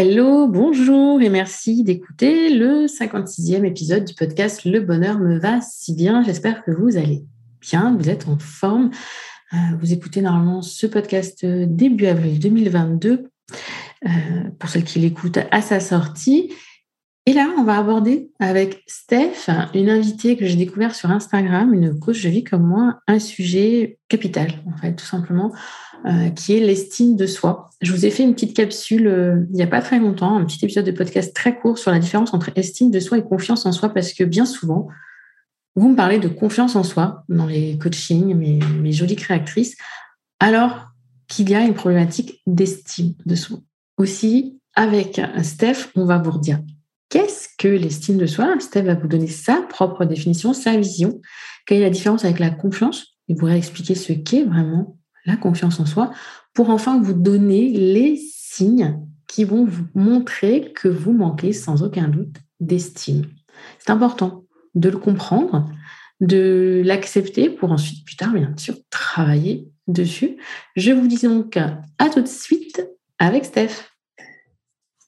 Hello, bonjour et merci d'écouter le 56e épisode du podcast Le bonheur me va si bien. J'espère que vous allez bien, vous êtes en forme. Euh, vous écoutez normalement ce podcast début avril 2022 euh, pour celles qui l'écoutent à sa sortie. Et là, on va aborder avec Steph, une invitée que j'ai découverte sur Instagram, une coach de vie comme moi, un sujet capital, en fait, tout simplement, euh, qui est l'estime de soi. Je vous ai fait une petite capsule euh, il n'y a pas très longtemps, un petit épisode de podcast très court sur la différence entre estime de soi et confiance en soi, parce que bien souvent, vous me parlez de confiance en soi dans les coachings, mes, mes jolies créatrices, alors qu'il y a une problématique d'estime de soi. Aussi, avec Steph, on va vous redire Qu'est-ce que l'estime de soi? Steph va vous donner sa propre définition, sa vision. Quelle est la différence avec la confiance? Il pourrait expliquer ce qu'est vraiment la confiance en soi pour enfin vous donner les signes qui vont vous montrer que vous manquez sans aucun doute d'estime. C'est important de le comprendre, de l'accepter pour ensuite, plus tard, bien sûr, travailler dessus. Je vous dis donc à tout de suite avec Steph.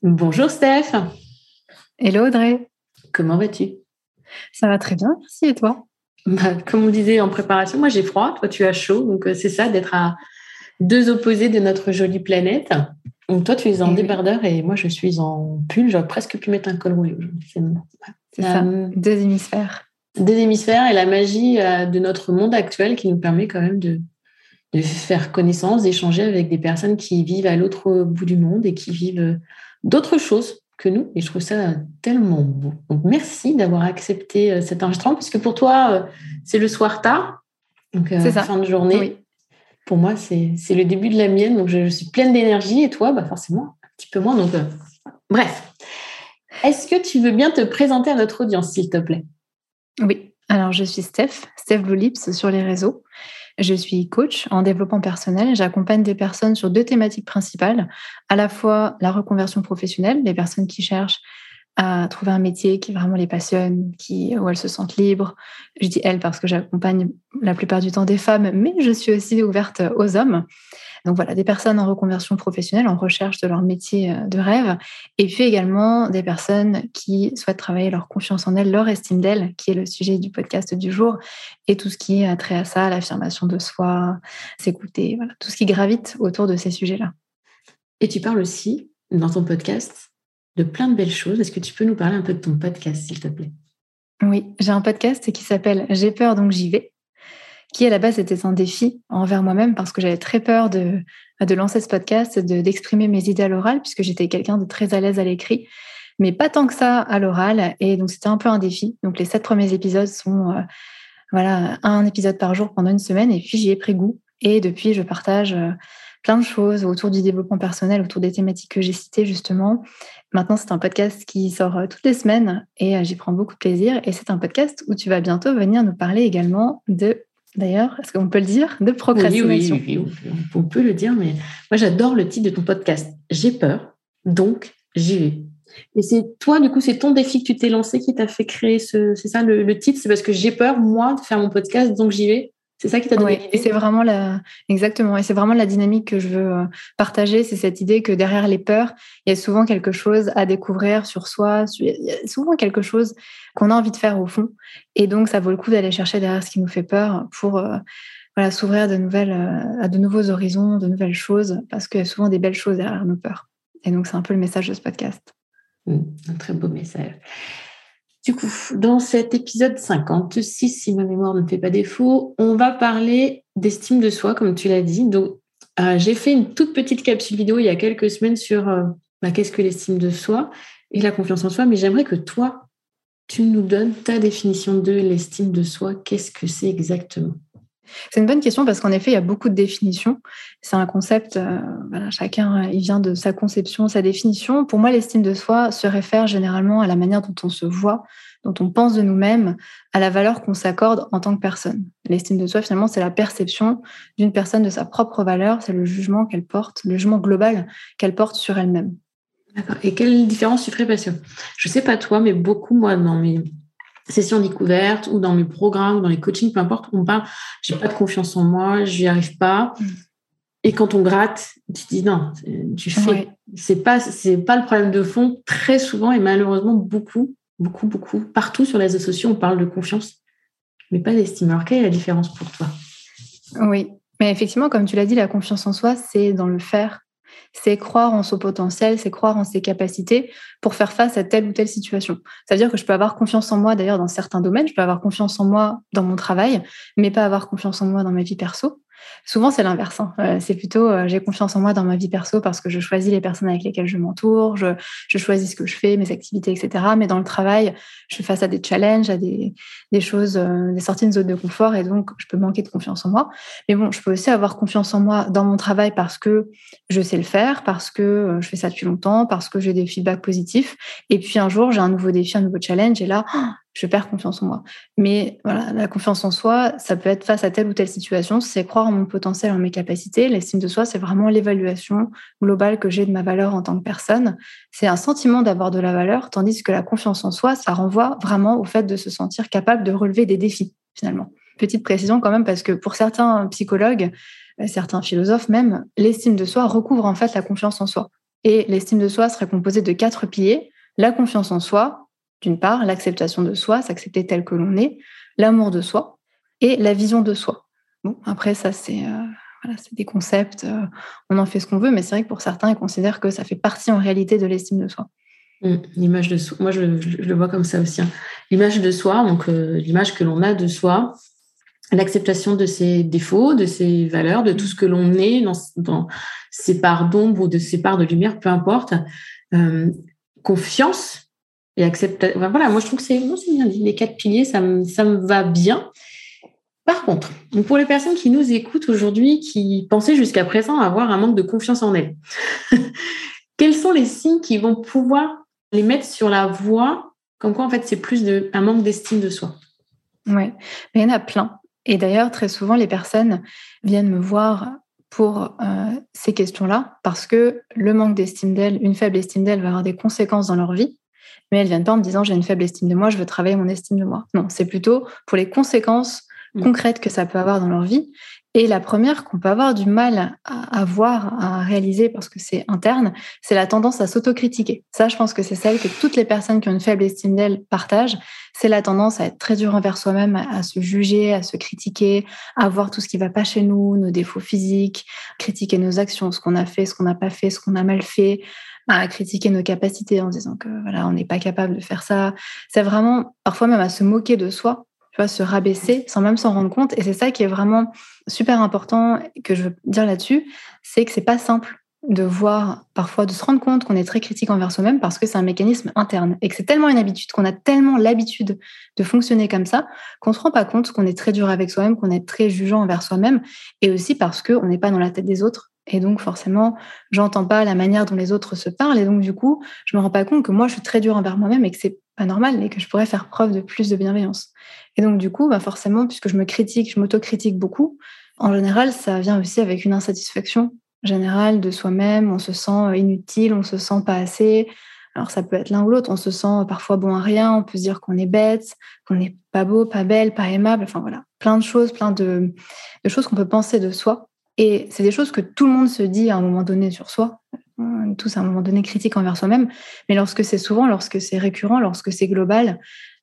Bonjour Steph. Hello Audrey. Comment vas-tu? Ça va très bien, merci. Et toi? Bah, Comme on disait en préparation, moi j'ai froid, toi tu as chaud. Donc euh, c'est ça d'être à deux opposés de notre jolie planète. Donc toi tu es en débardeur et moi je suis en pull. J'aurais presque pu mettre un col roulé aujourd'hui. C'est ça, euh, deux hémisphères. Deux hémisphères et la magie euh, de notre monde actuel qui nous permet quand même de, de faire connaissance, d'échanger avec des personnes qui vivent à l'autre bout du monde et qui vivent d'autres choses que nous. Et je trouve ça tellement beau. Donc, merci d'avoir accepté euh, cet enregistrement, puisque pour toi, euh, c'est le soir tard, donc euh, fin de journée. Pour moi, c'est le début de la mienne, donc je, suis pleine d'énergie. Et toi, bah, forcément, un petit peu moins. Donc, bref. Est-ce que tu veux bien te présenter à notre audience, s'il te plaît? Oui. Alors, je suis Steph, Steph Blue sur les réseaux. Je suis coach en développement personnel. J'accompagne des personnes sur deux thématiques principales, à la fois la reconversion professionnelle, les personnes qui cherchent trouver un métier qui vraiment les passionne, qui, où elles se sentent libres. Je dis elles parce que j'accompagne la plupart du temps des femmes, mais je suis aussi ouverte aux hommes. Donc voilà, des personnes en reconversion professionnelle, en recherche de leur métier euh, de rêve, et puis également des personnes qui souhaitent travailler leur confiance en elles, leur estime d'elles, qui est le sujet du podcast du jour, et tout ce qui est trait à ça, l'affirmation de soi, s'écouter, tout ce qui gravite autour de ces sujets-là. Et tu parles aussi dans ton podcast de plein de belles choses. Est-ce que tu peux nous parler un peu de ton podcast, s'il te plaît? Oui, j'ai un podcast qui s'appelle J'ai peur donc j'y vais qui à la base était un défi envers moi-même parce que j'avais très peur de, de lancer ce podcast, d'exprimer mes idées à l'oral, puisque j'étais quelqu'un de très à l'aise à l'écrit, mais pas tant que ça à l'oral. Et donc c'était un peu un défi. Donc les sept premiers épisodes sont euh, voilà un épisode par jour pendant une semaine, et puis j'y ai pris goût. Et depuis, je partage euh, plein de choses autour du développement personnel, autour des thématiques que j'ai citées justement. Maintenant, c'est un podcast qui sort euh, toutes les semaines et j'y prends beaucoup de plaisir. Et c'est un podcast où tu vas bientôt venir nous parler également de d'ailleurs, est-ce qu'on peut le dire, de procrastination. Oui, oui, oui, on peut le dire, mais moi j'adore le titre de ton podcast. J'ai peur, donc j'y vais. Et c'est toi, du coup, c'est ton défi que tu t'es lancé qui t'a fait créer ce. C'est ça le, titre, c'est parce que j'ai peur, moi, de faire mon podcast, donc j'y vais? C'est ça qui t'a donné l'idée C'est vraiment la exactement et c'est vraiment la dynamique que je veux euh, partager, c'est cette idée que derrière les peurs, il y a souvent quelque chose à découvrir sur soi, il y a souvent quelque chose qu'on a envie de faire au fond et donc ça vaut le coup d'aller chercher derrière ce qui nous fait peur pour euh, voilà, s'ouvrir de nouvelles euh, à de nouveaux horizons, de nouvelles choses parce qu'il y a souvent des belles choses derrière nos peurs. Et donc c'est un peu le message de ce podcast. Mmh, un très beau message. Du coup, dans cet épisode 56, si ma mémoire ne fait pas défaut, on va parler d'estime de soi, comme tu l'as dit. Donc, euh, j'ai fait une toute petite capsule vidéo il y a quelques semaines sur euh, bah, qu'est-ce que l'estime de soi et la confiance en soi, mais j'aimerais que toi, tu nous donnes ta définition de l'estime de soi. Qu'est-ce que c'est exactement? C'est une bonne question parce qu'en effet, il y a beaucoup de définitions. C'est un concept, euh, chacun il vient de sa conception, sa définition. Pour moi, l'estime de soi se réfère généralement à la manière dont on se voit, dont on pense de nous-mêmes, à la valeur qu'on s'accorde en tant que personne. L'estime de soi, finalement, c'est la perception d'une personne de sa propre valeur, c'est le jugement qu'elle porte, le jugement global qu'elle porte sur elle-même. D'accord. Et quelle différence tu ferais Parce je ne sais pas toi, mais beaucoup, moi, dans mes sessions découvertes ou dans mes programmes ou dans les coachings, peu importe, on parle, j'ai pas de confiance en moi, je n'y arrive pas. Et quand on gratte, tu dis non, tu fais. C'est pas, c'est pas le problème de fond. Très souvent et malheureusement beaucoup, beaucoup, beaucoup, partout sur les réseaux sociaux, on parle de confiance, mais pas d'estime. Alors quelle est la différence pour toi? Oui, mais effectivement, comme tu l'as dit, la confiance en soi, c'est dans le faire. C'est croire en son potentiel, c'est croire en ses capacités pour faire face à telle ou telle situation. Ça veut dire que je peux avoir confiance en moi, d'ailleurs, dans certains domaines. Je peux avoir confiance en moi dans mon travail, mais pas avoir confiance en moi dans ma vie perso. Souvent, c'est l'inverse. Hein. Euh, c'est plutôt euh, j'ai confiance en moi dans ma vie perso parce que je choisis les personnes avec lesquelles je m'entoure, je, choisis ce que je fais, mes activités, etc. Mais dans le travail, je fais face à des challenges, à des, choses, euh, des sorties de zone de confort et donc je peux manquer de confiance en moi. Mais bon, je peux aussi avoir confiance en moi dans mon travail parce que je sais le faire, parce que je fais ça depuis longtemps, parce que j'ai des feedbacks positifs. Et puis un jour, j'ai un nouveau défi, un nouveau challenge et là, je perds confiance en moi. Mais voilà, la confiance en soi, ça peut être face à telle ou telle situation, c'est croire en mon potentiel, en mes capacités. L'estime de soi, c'est vraiment l'évaluation globale que j'ai de ma valeur en tant que personne. C'est un sentiment d'avoir de la valeur, tandis que la confiance en soi, ça renvoie vraiment au fait de se sentir capable de relever des défis, finalement. Petite précision quand même, parce que pour certains psychologues, euh, certains philosophes même, l'estime de soi recouvre en fait la confiance en soi. Et l'estime de soi serait composée de quatre piliers. La confiance en soi, d'une part, l'acceptation de soi, s'accepter tel que l'on est, l'amour de soi et la vision de soi. Bon, après, ça, c'est euh, des concepts, euh, on en fait ce qu'on veut, mais c'est vrai que pour certains, ils considèrent que ça fait partie en réalité de l'estime de soi. Mmh, l'image de soi, moi je, le vois comme ça aussi. Hein. L'image de soi, donc euh, l'image que l'on a de soi, l'acceptation de ses défauts, de ses valeurs, de tout ce que l'on est dans, dans ses parts d'ombre ou de ses parts de lumière, peu importe. confiance et accepter. voilà, moi je trouve que c'est bien Les quatre piliers, ça me, ça me va bien. Par contre, pour les personnes qui nous écoutent aujourd'hui, qui pensaient jusqu'à présent avoir un manque de confiance en elles, quels sont les signes qui vont pouvoir les mettre sur la voie comme quoi en fait c'est plus de, un manque d'estime de soi? Oui, il y en a plein. Et d'ailleurs, très souvent, les personnes viennent me voir pour euh, ces questions-là parce que le manque d'estime d'elles, une faible estime d'elles va avoir des conséquences dans leur vie mais elles viennent pas en me disant j'ai une faible estime de moi, je veux travailler mon estime de moi. Non, c'est plutôt pour les conséquences mm. concrètes que ça peut avoir dans leur vie. Et la première qu'on peut avoir du mal à, voir, à réaliser parce que c'est interne, c'est la tendance à s'autocritiquer. Ça, je pense que c'est celle que toutes les personnes qui ont une faible estime d'elles partagent. C'est la tendance à être très dur envers soi-même, à, se juger, à se critiquer, à voir tout ce qui va pas chez nous, nos défauts physiques, critiquer nos actions, ce qu'on a fait, ce qu'on n'a pas fait, ce qu'on a mal fait, à critiquer nos capacités en disant que voilà, on n'est pas capable de faire ça. C'est vraiment parfois même à se moquer de soi, tu vois, se rabaisser sans même s'en rendre compte. Et c'est ça qui est vraiment super important que je veux dire là-dessus, c'est que c'est pas simple de voir parfois de se rendre compte qu'on est très critique envers soi-même parce que c'est un mécanisme interne et que c'est tellement une habitude qu'on a tellement l'habitude de fonctionner comme ça qu'on se rend pas compte qu'on est très dur avec soi-même, qu'on est très jugeant envers soi-même et aussi parce qu'on n'est pas dans la tête des autres et donc, forcément, j'entends pas la manière dont les autres se parlent. Et donc, du coup, je me rends pas compte que moi, je suis très dure envers moi-même et que c'est pas normal et que je pourrais faire preuve de plus de bienveillance. Et donc, du coup, bah forcément, puisque je me critique, je m'autocritique beaucoup, en général, ça vient aussi avec une insatisfaction générale de soi-même. On se sent inutile, on se sent pas assez. Alors, ça peut être l'un ou l'autre. On se sent parfois bon à rien. On peut se dire qu'on est bête, qu'on n'est pas beau, pas belle, pas aimable. Enfin, voilà. Plein de choses, plein de, de choses qu'on peut penser de soi et c'est des choses que tout le monde se dit à un moment donné sur soi. Est tous à un moment donné critiques envers soi-même. Mais lorsque c'est souvent, lorsque c'est récurrent, lorsque c'est global,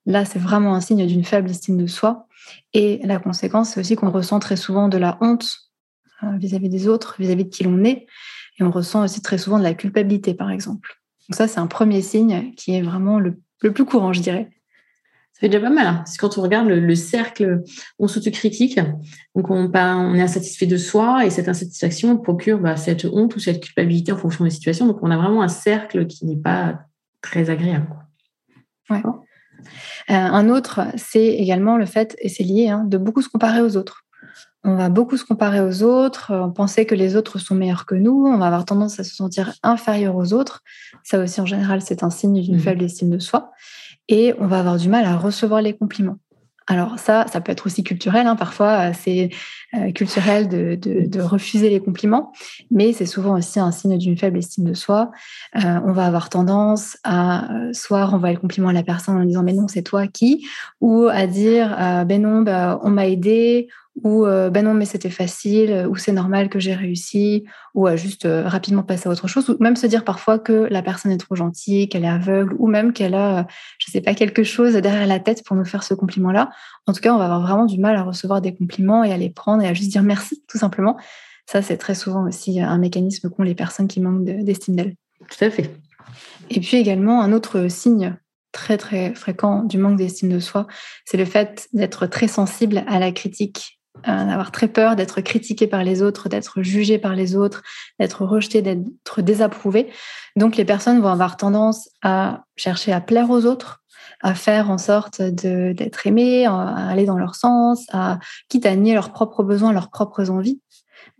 là, c'est vraiment un signe d'une faible estime de soi. Et la conséquence, c'est aussi qu'on ressent très souvent de la honte euh, vis-à-vis des autres, vis-à-vis de qui l'on est. Et on ressent aussi très souvent de la culpabilité, par exemple. Donc ça, c'est un premier signe qui est vraiment le plus courant, je dirais. Ça fait déjà pas mal. Hein. C'est quand on regarde le, cercle, on s'autocritique, donc on, on, est insatisfait de soi et cette insatisfaction procure bah, cette honte ou cette culpabilité en fonction des situations. Donc on a vraiment un cercle qui n'est pas très agréable. Ouais. Euh, un autre, c'est également le fait, et c'est lié, hein, de beaucoup se comparer aux autres. On va beaucoup se comparer aux autres, penser que les autres sont meilleurs que nous, on va avoir tendance à se sentir inférieur aux autres. Ça aussi, en général, c'est un signe d'une mmh. faible estime de soi et on va avoir du mal à recevoir les compliments. Alors ça, ça peut être aussi culturel. Hein. Parfois, euh, c'est euh, culturel de, refuser les compliments, mais c'est souvent aussi un signe d'une faible estime de soi. Euh, on va avoir tendance à soit renvoyer le compliment à la personne en disant mais non, c'est toi qui, ou à dire ben non, bah, on m'a aidé, ou euh, ben non mais c'était facile, ou c'est normal que j'ai réussi, ou à juste euh, rapidement passer à autre chose, ou même se dire parfois que la personne est trop gentille, qu'elle est aveugle, ou même qu'elle a, je sais pas, quelque chose derrière la tête pour nous faire ce compliment-là. En tout cas, on va avoir vraiment du mal à recevoir des compliments et à les prendre et à juste dire merci, tout simplement. Ça, c'est très souvent aussi un mécanisme qu'ont les personnes qui manquent d'estime d'elles. Tout à fait. Et puis également, un autre signe très très fréquent du manque d'estime de soi, c'est le fait d'être très sensible à la critique, euh, d'avoir très peur d'être critiqué par les autres, d'être jugé par les autres, d'être rejeté, d'être désapprouvé. Donc les personnes vont avoir tendance à chercher à plaire aux autres, à faire en sorte d'être aimées, à aller dans leur sens, à quitte à nier leurs propres besoins, leurs propres envies.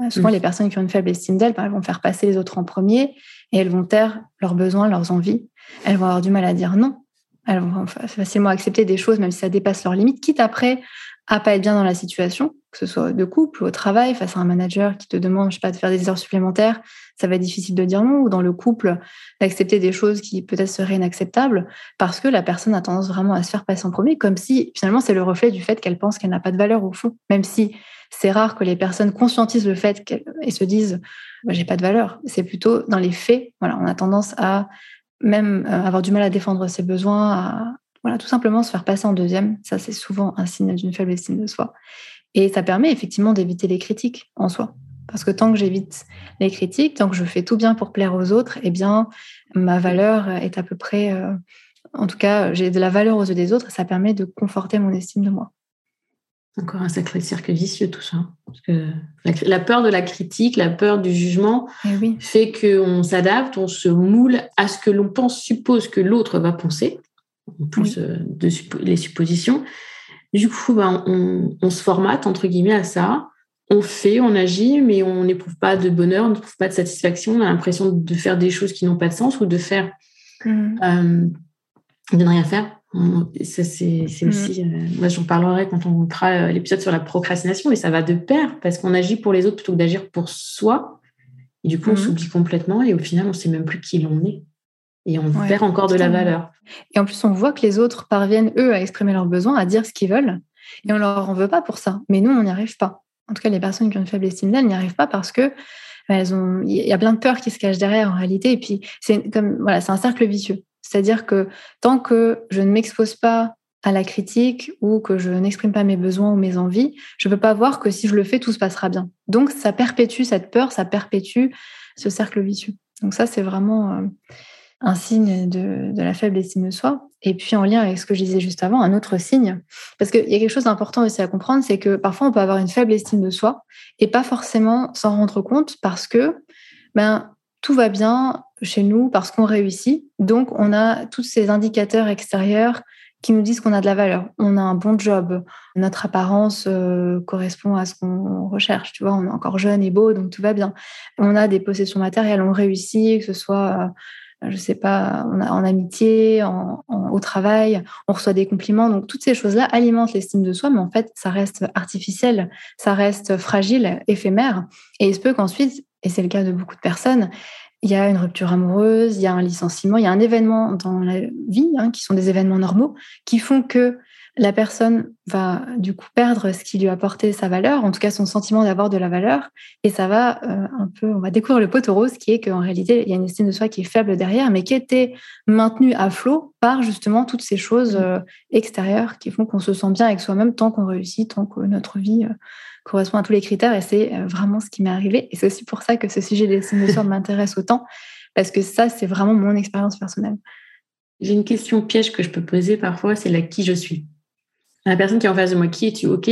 Euh, souvent, mmh. les personnes qui ont une faible estime d'elles, elles vont faire passer les autres en premier et elles vont taire leurs besoins, leurs envies. Elles vont avoir du mal à dire non. Elles vont facilement accepter des choses, même si ça dépasse leurs limites, quitte après à pas être bien dans la situation, que ce soit de couple ou au travail, face à un manager qui te demande, je sais pas, de faire des heures supplémentaires, ça va être difficile de dire non, ou dans le couple, d'accepter des choses qui peut-être seraient inacceptables, parce que la personne a tendance vraiment à se faire passer en premier, comme si finalement c'est le reflet du fait qu'elle pense qu'elle n'a pas de valeur au fond, même si c'est rare que les personnes conscientisent le fait et se disent j'ai pas de valeur. C'est plutôt dans les faits. Voilà, on a tendance à même euh, avoir du mal à défendre ses besoins, à voilà, tout simplement se faire passer en deuxième. Ça, c'est souvent un signe d'une faible estime de soi. Et ça permet effectivement d'éviter les critiques en soi. Parce que tant que j'évite les critiques, tant que je fais tout bien pour plaire aux autres, eh bien, ma valeur est à peu près, euh, en tout cas, j'ai de la valeur aux yeux des autres et ça permet de conforter mon estime de moi. Encore un sacré cercle vicieux tout ça. Parce que la, peur de la critique, la peur du jugement eh fait qu'on s'adapte, on se moule à ce que l'on pense, suppose que l'autre va penser, en plus euh, de les suppositions. Du coup, ben, on, se formate, entre guillemets, à ça. On fait, on agit, mais on n'éprouve pas de bonheur, on n'éprouve pas de satisfaction. On a l'impression de faire des choses qui n'ont pas de sens ou de faire... Mmh. Euh, de ne rien faire ça, c'est mmh. aussi. Euh, moi, j'en parlerai quand on fera euh, l'épisode sur la procrastination, mais ça va de pair parce qu'on agit pour les autres plutôt que d'agir pour soi. Et du coup, on mmh. s'oublie complètement et au final, on ne sait même plus qui l'on est. Et on perd encore de la valeur. Et en plus, on voit que les autres parviennent, eux, à exprimer leurs besoins, à dire ce qu'ils veulent. Et on leur en veut pas pour ça. Mais nous, on n'y arrive pas. En tout cas, les personnes qui ont une faible estime d'elles n'y arrivent pas parce que bah, elles ont, il y a plein de peurs qui se cachent derrière en réalité. Et puis, c'est comme, voilà, c'est un cercle vicieux. C'est-à-dire que tant que je ne m'expose pas à la critique ou que je n'exprime pas mes besoins ou mes envies, je ne peux pas voir que si je le fais, tout se passera bien. Donc, ça perpétue cette peur, ça perpétue ce cercle vicieux. Donc ça, c'est vraiment euh, un signe de, la faible estime de soi. Et puis, en lien avec ce que je disais juste avant, un autre signe, parce qu'il y a quelque chose d'important aussi à comprendre, c'est que parfois, on peut avoir une faible estime de soi et pas forcément s'en rendre compte parce que ben, tout va bien chez nous parce qu'on réussit. Donc, on a tous ces indicateurs extérieurs qui nous disent qu'on a de la valeur. On a un bon job, notre apparence euh, correspond à ce qu'on recherche. Tu vois, on est encore jeune et beau, donc tout va bien. On a des possessions matérielles, on réussit, que ce soit, euh, je sais pas, en amitié, au travail, on reçoit des compliments. Donc toutes ces choses-là alimentent l'estime de soi, mais en fait, ça reste artificiel, ça reste fragile, éphémère. Et il se peut qu'ensuite, et c'est le cas de beaucoup de personnes, il y a une rupture amoureuse, il y a un licenciement, il y a un événement dans la vie, hein, qui sont des événements normaux, qui font que la personne va du coup perdre ce qui lui a apporté sa valeur, en tout cas son sentiment d'avoir de la valeur, et ça va euh, un peu, on va découvrir le poteau rose qui est qu'en réalité il y a une estime de soi qui est faible derrière, mais qui était maintenue à flot par justement toutes ces choses mmh. euh, extérieures qui font qu'on se sent bien avec soi-même tant qu'on réussit, tant que notre vie euh, correspond à tous les critères et c'est vraiment ce qui m'est arrivé. Et c'est aussi pour ça que ce sujet des signes de sort m'intéresse autant, parce que ça, c'est vraiment mon expérience personnelle. J'ai une question piège que je peux poser parfois, c'est la qui je suis. La personne qui est en face de moi, qui es-tu? Ok,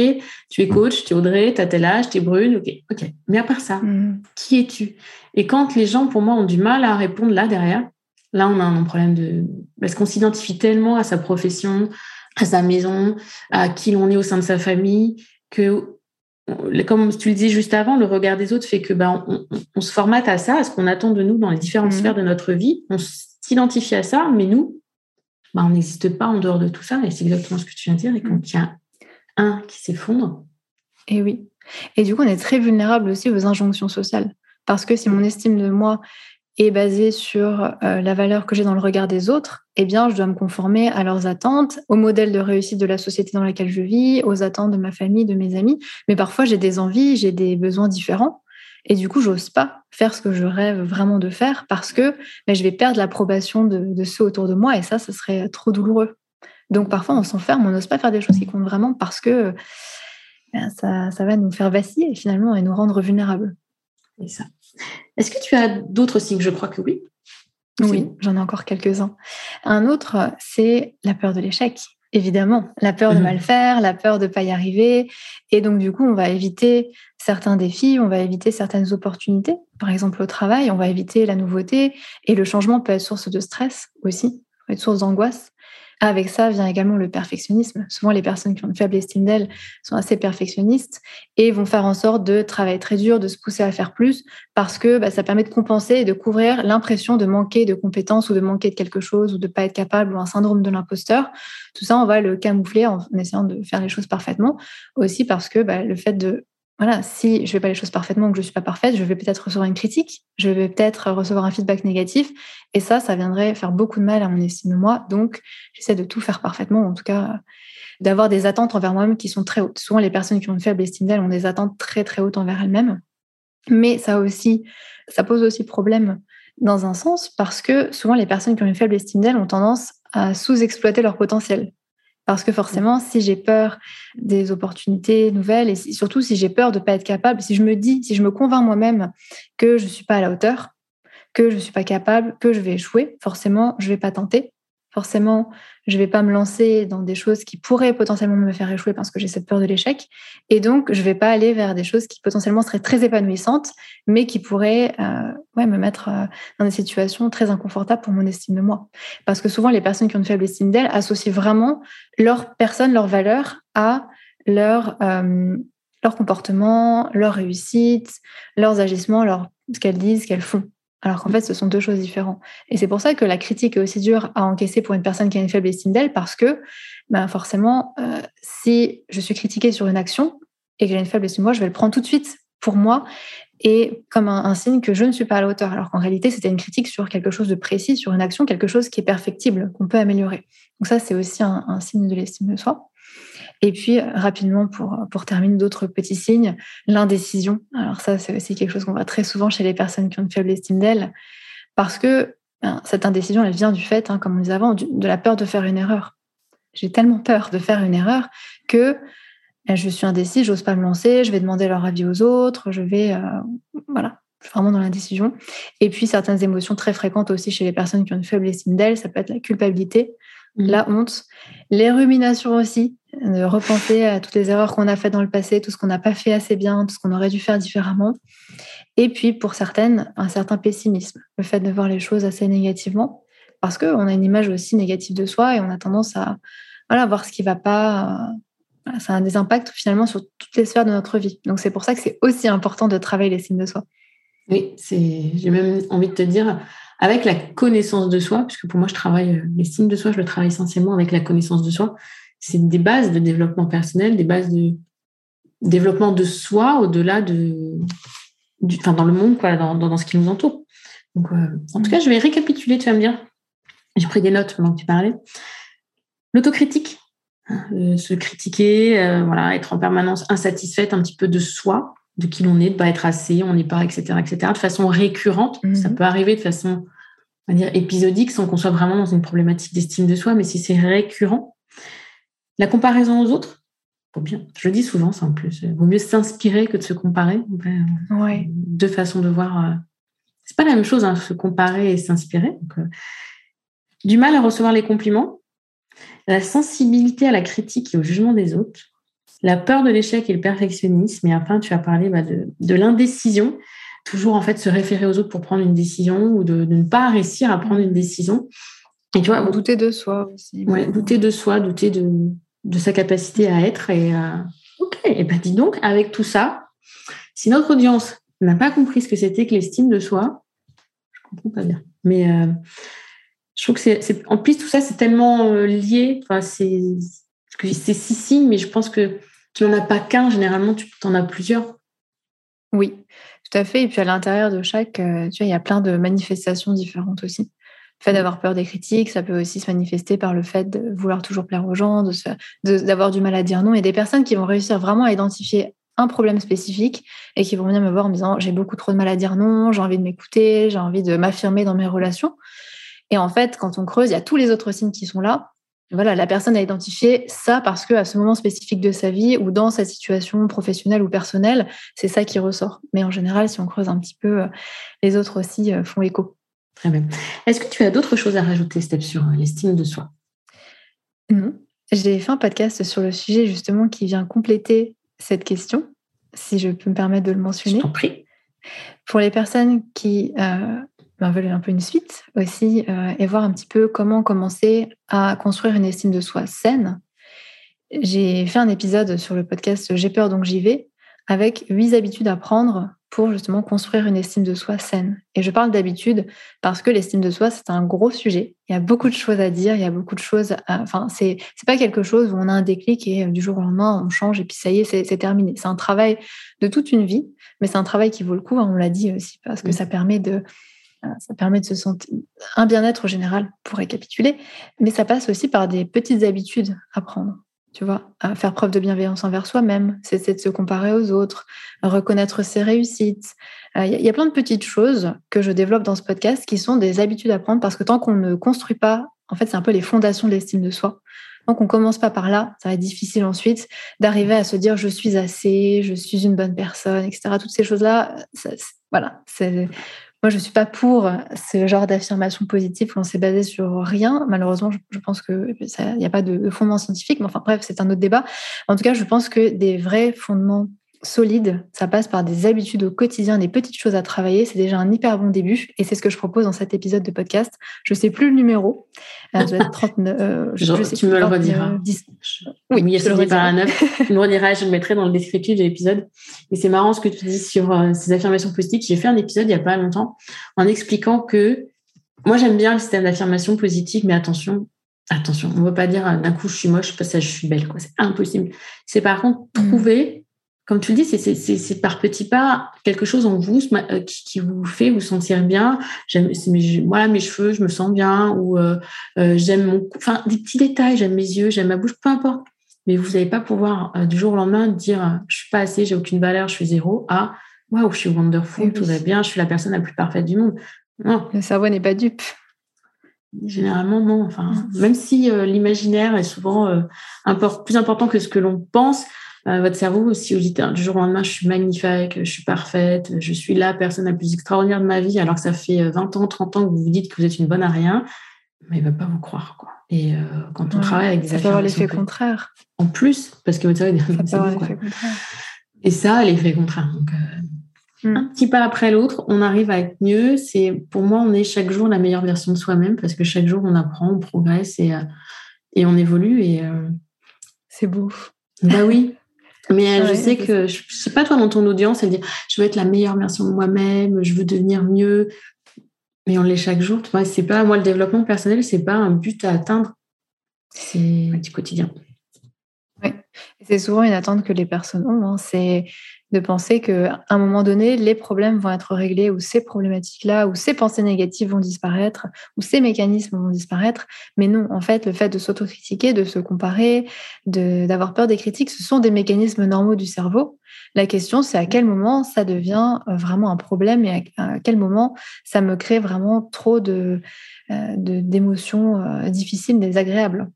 tu es coach, tu es Audrey, tu as tel âge, tu es brune, ok, ok. Mais à part ça, mm. qui es-tu? Et quand les gens, pour moi, ont du mal à répondre là derrière, là, on a un problème de. Parce qu'on s'identifie tellement à sa profession, à sa maison, à qui l'on est au sein de sa famille, que comme tu le disais juste avant, le regard des autres fait que ben, on, se formate à ça, à ce qu'on attend de nous dans les différentes mmh. sphères de notre vie. On s'identifie à ça, mais nous, ben, on n'existe pas en dehors de tout ça. Et c'est exactement ce que tu viens de dire. Et quand il y a un qui s'effondre. Et oui. Et du coup, on est très vulnérable aussi aux injonctions sociales. Parce que si mon estime de moi est basée sur euh, la valeur que j'ai dans le regard des autres, eh bien, je dois me conformer à leurs attentes, au modèle de réussite de la société dans laquelle je vis, aux attentes de ma famille, de mes amis. Mais parfois, j'ai des envies, j'ai des besoins différents. Et du coup, j'ose pas faire ce que je rêve vraiment de faire parce que ben, je vais perdre l'approbation de, de, ceux autour de moi et ça, ce serait trop douloureux. Donc parfois, on s'enferme, on n'ose pas faire des choses qui comptent vraiment parce que ben, ça, ça, va nous faire vaciller finalement et nous rendre vulnérables. Et ça. Est-ce que tu as d'autres signes? Je crois que oui. Oui, j'en ai encore quelques-uns. Un autre, c'est la peur de l'échec. Évidemment, la peur de mhm. mal faire, la peur de ne pas y arriver. Et donc, du coup, on va éviter certains défis, on va éviter certaines opportunités. Par exemple, au travail, on va éviter la nouveauté. Et le changement peut être source de stress aussi, peut être source d'angoisse. Avec ça vient également le perfectionnisme. Souvent, les personnes qui ont une faible estime d'elles sont assez perfectionnistes et vont faire en sorte de travailler très dur, de se pousser à faire plus, parce que bah, ça permet de compenser et de couvrir l'impression de manquer de compétences ou de manquer de quelque chose ou de ne pas être capable ou un syndrome de l'imposteur. Tout ça, on va le camoufler en essayant de faire les choses parfaitement. Aussi parce que bah, le fait de voilà, si je fais pas les choses parfaitement que je suis pas parfaite, je vais peut-être recevoir une critique, je vais peut-être recevoir un feedback négatif, et ça, ça viendrait faire beaucoup de mal à mon estime de moi. Donc, j'essaie de tout faire parfaitement, en tout cas, d'avoir des attentes envers moi-même qui sont très hautes. Souvent, les personnes qui ont une faible estime d'elles ont des attentes très très hautes envers elles-mêmes, mais ça aussi, ça pose aussi problème dans un sens parce que souvent les personnes qui ont une faible estime d'elles ont tendance à sous-exploiter leur potentiel. Parce que forcément, si j'ai peur des opportunités nouvelles et surtout si j'ai peur de ne pas être capable, si je me dis, si je me convainc moi-même que je ne suis pas à la hauteur, que je ne suis pas capable, que je vais échouer, forcément, je ne vais pas tenter forcément, je ne vais pas me lancer dans des choses qui pourraient potentiellement me faire échouer parce que j'ai cette peur de l'échec. Et donc, je ne vais pas aller vers des choses qui potentiellement seraient très épanouissantes, mais qui pourraient euh, me mettre euh, dans des situations très inconfortables pour mon estime de moi. Parce que souvent, les personnes qui ont une faible estime d'elles associent vraiment leur personne, leur valeur à leur, euh, comportement, leur réussite, leurs agissements, ce qu'elles disent, ce qu'elles font. Alors qu'en fait, ce sont deux choses différentes. Et c'est pour ça que la critique est aussi dure à encaisser pour une personne qui a une faible estime d'elle, parce que ben forcément, euh, si je suis critiquée sur une action et que j'ai une faible estime de moi, je vais le prendre tout de suite pour moi et comme un, signe que je ne suis pas à la hauteur. Alors qu'en réalité, c'était une critique sur quelque chose de précis, sur une action, quelque chose qui est perfectible, qu'on peut améliorer. Donc ça, c'est aussi un signe de l'estime de soi. Et puis, rapidement, pour, pour terminer, d'autres petits signes, l'indécision. Alors ça, c'est aussi quelque chose qu'on voit très souvent chez les personnes qui ont une faible estime d'elles, parce que ben, cette indécision, elle vient du fait, hein, comme on disait avant, de la peur de faire une erreur. J'ai tellement peur de faire une erreur que ben, je suis indécise, j'ose pas me lancer, je vais demander leur avis aux autres, je vais... Euh, voilà, vraiment dans l'indécision. Et puis, certaines émotions très fréquentes aussi chez les personnes qui ont une faible estime d'elles, ça peut être la culpabilité, mmh. la honte, les ruminations aussi, de repenser à toutes les erreurs qu'on a faites dans le passé, tout ce qu'on n'a pas fait assez bien, tout ce qu'on aurait dû faire différemment. Et puis, pour certaines, un certain pessimisme, le fait de voir les choses assez négativement, parce qu'on a une image aussi négative de soi et on a tendance à voilà, voir ce qui ne va pas. Ça a des impacts finalement sur toutes les sphères de notre vie. Donc, c'est pour ça que c'est aussi important de travailler les signes de soi. Oui, j'ai même envie de te dire, avec la connaissance de soi, puisque pour moi, je travaille les signes de soi, je le travaille essentiellement avec la connaissance de soi c'est des bases de développement personnel, des bases de développement de soi au-delà de, enfin, dans le monde, quoi, dans, ce qui nous entoure. Euh, en tout cas, je vais récapituler, tu vas me dire. J'ai pris des notes pendant que tu parlais. L'autocritique, hein, euh, se critiquer, euh, voilà, être en permanence insatisfaite un petit peu de soi, de qui l'on est, de ne pas être assez, on n'est pas, etc., etc., de façon récurrente. Ça mhm. peut arriver de façon, on va dire, épisodique, sans qu'on soit vraiment dans une problématique d'estime de soi, mais si c'est récurrent, la comparaison aux autres, bien. Je dis souvent ça en plus. Il vaut mieux s'inspirer que de se comparer. Ouais. Deux façons de voir. Euh, c'est pas la même chose, hein, se comparer et s'inspirer. Euh, du mal à recevoir les compliments, la sensibilité à la critique et au jugement des autres, la peur de l'échec et le perfectionnisme. Et enfin, tu as parlé bah, de, l'indécision. Toujours en fait se référer aux autres pour prendre une décision ou de, de ne pas réussir à prendre une décision. Et tu vois, douter de soi aussi. Ouais, douter de soi, douter de, de sa capacité à être. Et euh, ok, et ben dis donc, avec tout ça, si notre audience n'a pas compris ce que c'était que l'estime de soi, je comprends pas bien. Mais euh, je trouve que c'est, en plus tout ça c'est tellement euh, lié. Enfin, c'est c'est six signes, mais je pense que tu n'en as pas qu'un. Généralement, tu en as plusieurs. Oui, tout à fait. Et puis à l'intérieur de chaque, tu vois, il y a plein de manifestations différentes aussi. Le fait d'avoir peur des critiques, ça peut aussi se manifester par le fait de vouloir toujours plaire aux gens, d'avoir du mal à dire non. Et des personnes qui vont réussir vraiment à identifier un problème spécifique et qui vont venir me voir en me disant j'ai beaucoup trop de mal à dire non, j'ai envie de m'écouter, j'ai envie de m'affirmer dans mes relations. Et en fait, quand on creuse, il y a tous les autres signes qui sont là. Voilà, la personne a identifié ça parce que à ce moment spécifique de sa vie ou dans sa situation professionnelle ou personnelle, c'est ça qui ressort. Mais en général, si on creuse un petit peu, euh, les autres aussi euh, font écho. Très bien. Est-ce que tu as d'autres choses à rajouter, Steph, sur euh, l'estime de soi? Non. J'ai fait un podcast sur le sujet justement qui vient compléter cette question, si je peux me permettre de le mentionner. Je t'en prie. Pour les personnes qui euh, ben, veulent un peu une suite aussi euh, et voir un petit peu comment commencer à construire une estime de soi saine, j'ai fait un épisode sur le podcast J'ai peur donc j'y vais avec huit habitudes à prendre pour justement construire une estime de soi saine. Et je parle d'habitude parce que l'estime de soi, c'est un gros sujet. Il y a beaucoup de choses à dire, il y a beaucoup de choses. À... Enfin, c'est c'est pas quelque chose où on a un déclic et euh, du jour au lendemain on change et puis ça y est, c'est terminé. C'est un travail de toute une vie, mais c'est un travail qui vaut le coup. Hein, on l'a dit aussi parce que ça permet de ça permet de se sentir un bien-être général pour récapituler, mais ça passe aussi par des petites habitudes à prendre tu vois, à faire preuve de bienveillance envers soi-même, c'est de se comparer aux autres, reconnaître ses réussites. Il euh, y, a plein de petites choses que je développe dans ce podcast qui sont des habitudes à prendre parce que tant qu'on ne construit pas, en fait, c'est un peu les fondations de l'estime de soi. Tant qu'on commence pas par là, ça va être difficile ensuite d'arriver à se dire je suis assez, je suis une bonne personne, etc. Toutes ces choses-là, voilà, moi, je ne suis pas pour ce genre d'affirmation positive où on s'est basé sur rien. Malheureusement, je, pense qu'il n'y a pas de fondement scientifique, mais enfin bref, c'est un autre débat. En tout cas, je pense que des vrais fondements solide, ça passe par des habitudes au quotidien, des petites choses à travailler. C'est déjà un hyper bon début et c'est ce que je propose dans cet épisode de podcast. Je ne sais plus le numéro. Euh, être 39. Euh, je, tu me le rediras. Oui, il je le par un 9. tu me rediras, je le mettrai dans le descriptif de l'épisode. Et c'est marrant ce que tu dis sur euh, ces affirmations positives. J'ai fait un épisode il n'y a pas longtemps en expliquant que moi j'aime bien le système d'affirmation positive, mais attention, attention, on ne veut pas dire d'un coup je suis moche, parce que je suis belle. C'est impossible. C'est par contre mmh. trouver comme tu le dis, c'est par petits pas quelque chose en vous euh, qui, vous fait vous sentir bien. J'aime, voilà mes cheveux, je me sens bien, ou euh, euh, j'aime mon, enfin des petits détails, j'aime mes yeux, j'aime ma bouche, peu importe. Mais vous n'allez pas pouvoir du jour au lendemain dire je suis pas assez, j'ai aucune valeur, je suis zéro. Ah, waouh, je suis wonderful, tout va bien, je suis la personne la plus parfaite du monde. Non. Le cerveau n'est pas dupe. Généralement, non. Enfin, même si l'imaginaire est souvent plus important que ce que l'on pense, euh, votre cerveau aussi vous dites du jour au lendemain, je suis magnifique, je suis parfaite, je suis la personne la plus extraordinaire de ma vie, alors que ça fait 20 euh, ans, 30 ans que vous vous dites que vous êtes une bonne à rien, mais il ne va pas vous croire. Quoi. Et euh, quand on travaille avec des ça peut avoir l'effet contraire. En plus, parce que votre cerveau est ça contraire. Et ça, l'effet contraire. Donc, mm. un petit pas après l'autre, on arrive à être mieux. C'est pour moi, on est chaque jour la meilleure version de soi-même parce que chaque jour on apprend, on progresse et, et on évolue. Et c'est beau. Bah oui. Mais euh, je sais que, je sais pas toi dans ton audience, elle dit, je veux être la meilleure version de moi-même, je veux devenir mieux. Mais on l'est chaque jour. Tu vois, c'est pas, moi, le développement personnel, c'est pas un but à atteindre. C'est du quotidien. C'est souvent une attente que les personnes ont. Hein. C'est de penser qu'à un moment donné, les problèmes vont être réglés ou ces problématiques-là ou ces pensées négatives vont disparaître ou ces mécanismes vont disparaître. Mais non, en fait, le fait de s'autocritiquer, de se comparer, d'avoir peur des critiques, ce sont des mécanismes normaux du cerveau. La question, c'est à quel moment ça devient euh, vraiment un problème et à quel moment ça me crée vraiment trop de euh, d'émotions euh, difficiles, désagréables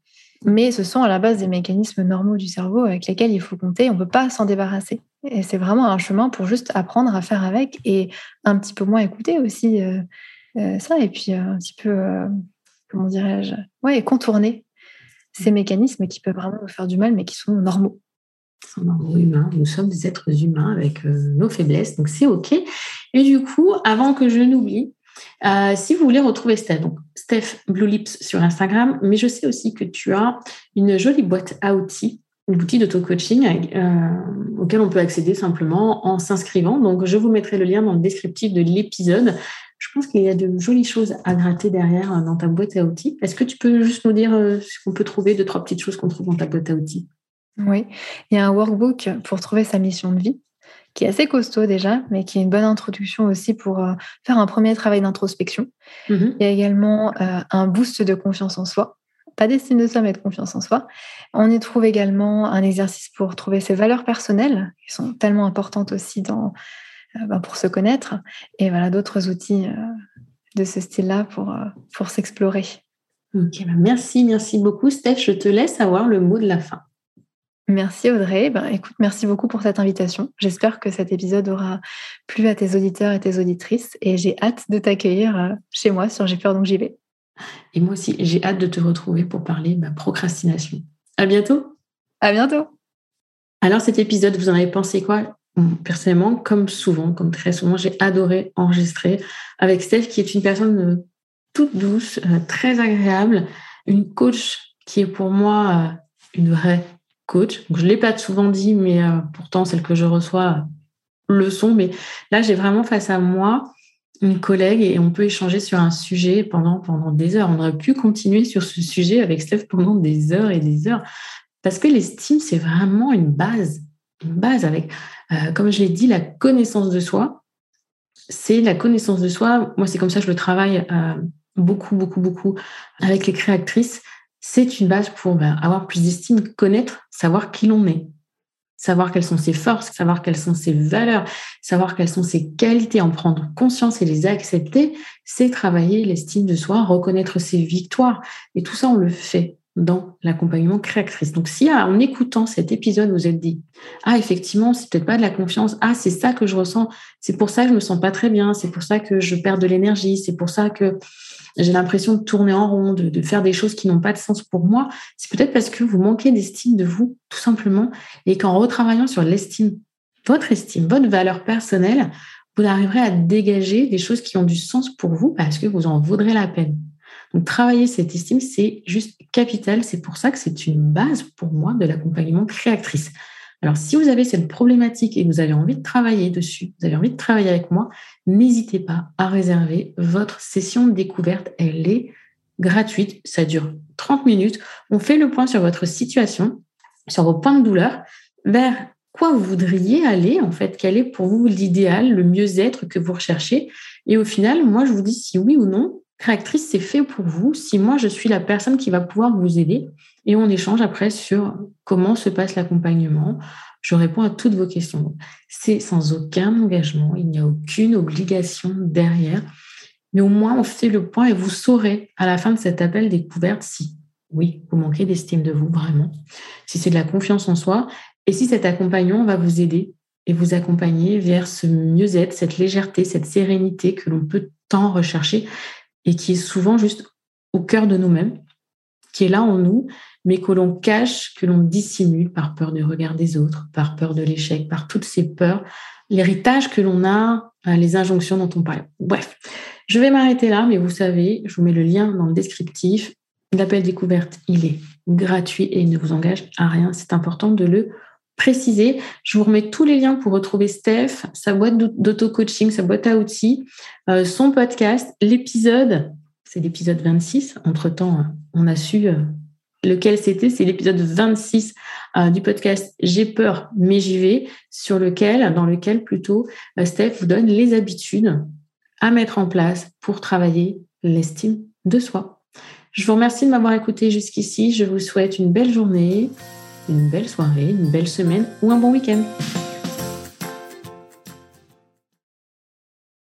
mais ce sont à la base des mécanismes normaux du cerveau avec lesquels il faut compter. On ne peut pas s'en débarrasser. Et c'est vraiment un chemin pour juste apprendre à faire avec et un petit peu moins écouter aussi euh, euh, ça. Et puis euh, un petit peu, comment dirais-je, ouais, contourner ces mécanismes qui peuvent vraiment nous faire du mal, mais qui sont normaux. Sont normaux humains. Nous sommes des êtres humains avec nos faiblesses, donc c'est OK. Et du coup, avant que je n'oublie, euh, si vous voulez retrouver Steph, donc Steph Blue Lips sur Instagram, mais je sais aussi que tu as une jolie boîte à outils, une outil d'auto-coaching euh, auquel on peut accéder simplement en s'inscrivant. Donc, je vous mettrai le lien dans le descriptif de l'épisode. Je pense qu'il y a de jolies choses à gratter derrière euh, dans ta boîte à outils. Est-ce que tu peux juste nous dire ce qu'on peut trouver, deux, trois petites choses qu'on trouve dans ta boîte à outils? Oui, il y a un workbook pour trouver sa mission de vie qui est assez costaud déjà, mais qui est une bonne introduction aussi pour euh, faire un premier travail d'introspection. Mm-hmm. Il y a également euh, un boost de confiance en soi. Pas d'estime de soi, mais de confiance en soi. On y trouve également un exercice pour trouver ses valeurs personnelles, qui sont tellement importantes aussi dans, euh, bah, pour se connaître. Et voilà, d'autres outils de ce style-là pour, pour s'explorer. Ok, bah, merci, merci beaucoup. Steph, je te laisse avoir le mot de la fin. Merci Audrey. Ben, écoute, merci beaucoup pour cette invitation. J'espère que cet épisode aura plu à tes auditeurs et tes auditrices et j'ai hâte de t'accueillir euh, chez moi sur J'ai peur donc j'y vais. Et moi aussi, j'ai hâte de te retrouver pour parler de ma procrastination. À bientôt. À bientôt. Alors cet épisode, vous en avez pensé quoi? Personnellement, comme souvent, comme très souvent, j'ai adoré enregistrer avec Steph, qui est une personne euh, toute douce, euh, très agréable, une coach qui est pour moi une vraie coach. je ne l'ai pas souvent dit, mais euh, pourtant, celle que je reçois le sont. Mais là, j'ai vraiment face à moi une collègue et on peut échanger sur un sujet pendant, pendant des heures. On aurait pu continuer sur ce sujet avec Steph pendant des heures et des heures. Parce que l'estime, c'est vraiment une base. Une base avec, euh, comme je l'ai dit, la connaissance de soi. C'est la connaissance de soi. Moi, c'est comme ça que je le travaille euh, beaucoup, beaucoup, beaucoup avec les créatrices c'est une base pour ben, avoir plus d'estime, connaître, savoir qui l'on est, savoir quelles sont ses forces, savoir quelles sont ses valeurs, savoir quelles sont ses qualités, en prendre conscience et les accepter, c'est travailler l'estime de soi, reconnaître ses victoires. Et tout ça, on le fait dans l'accompagnement créatrice. Donc, si ah, en écoutant cet épisode, vous êtes dit, ah, effectivement, c'est peut-être pas de la confiance, ah, c'est ça que je ressens, c'est pour ça que je me sens pas très bien, c'est pour ça que je perds de l'énergie, c'est pour ça que j'ai l'impression de tourner en rond, de, faire des choses qui n'ont pas de sens pour moi, c'est peut-être parce que vous manquez d'estime de vous, tout simplement, et qu'en retravaillant sur l'estime, votre estime, votre valeur personnelle, vous arriverez à dégager des choses qui ont du sens pour vous parce que vous en vaudrez la peine. Donc, travailler cette estime, c'est juste capital. C'est pour ça que c'est une base pour moi de l'accompagnement créatrice. Alors, si vous avez cette problématique et que vous avez envie de travailler dessus, vous avez envie de travailler avec moi, n'hésitez pas à réserver votre session de découverte. Elle est gratuite, ça dure 30 minutes. On fait le point sur votre situation, sur vos points de douleur, vers quoi vous voudriez aller, en fait, quel est pour vous l'idéal, le mieux-être que vous recherchez? Et au final, moi, je vous dis si oui ou non, créatrice, c'est fait pour vous, si moi, je suis la personne qui va pouvoir vous aider. Et on échange après sur comment se passe l'accompagnement. Je réponds à toutes vos questions. C'est sans aucun engagement, il n'y a aucune obligation derrière. Mais au moins, on fait le point et vous saurez à la fin de cet appel découverte si, oui, vous manquez d'estime de vous vraiment, si c'est de la confiance en soi et si cet accompagnement va vous aider et vous accompagner vers ce mieux-être, cette légèreté, cette sérénité que l'on peut tant rechercher et qui est souvent juste au cœur de nous-mêmes, qui est là en nous mais que l'on cache, que l'on dissimule par peur du regard des autres, par peur de l'échec, par toutes ces peurs, l'héritage que l'on a, euh, les injonctions dont on parle. Bref, je vais m'arrêter là, mais vous savez, je vous mets le lien dans le descriptif. L'appel découverte, il est gratuit et il ne vous engage à rien. C'est important de le préciser. Je vous remets tous les liens pour retrouver Steph, sa boîte d'auto-coaching, sa boîte à outils, euh, son podcast, l'épisode, c'est l'épisode 26. Entre-temps, on a su euh, lequel c'était, c'est l'épisode 26 euh, du podcast J'ai peur mais j'y vais, sur lequel, dans lequel plutôt Steph vous donne les habitudes à mettre en place pour travailler l'estime de soi. Je vous remercie de m'avoir écouté jusqu'ici. Je vous souhaite une belle journée, une belle soirée, une belle semaine ou un bon week-end.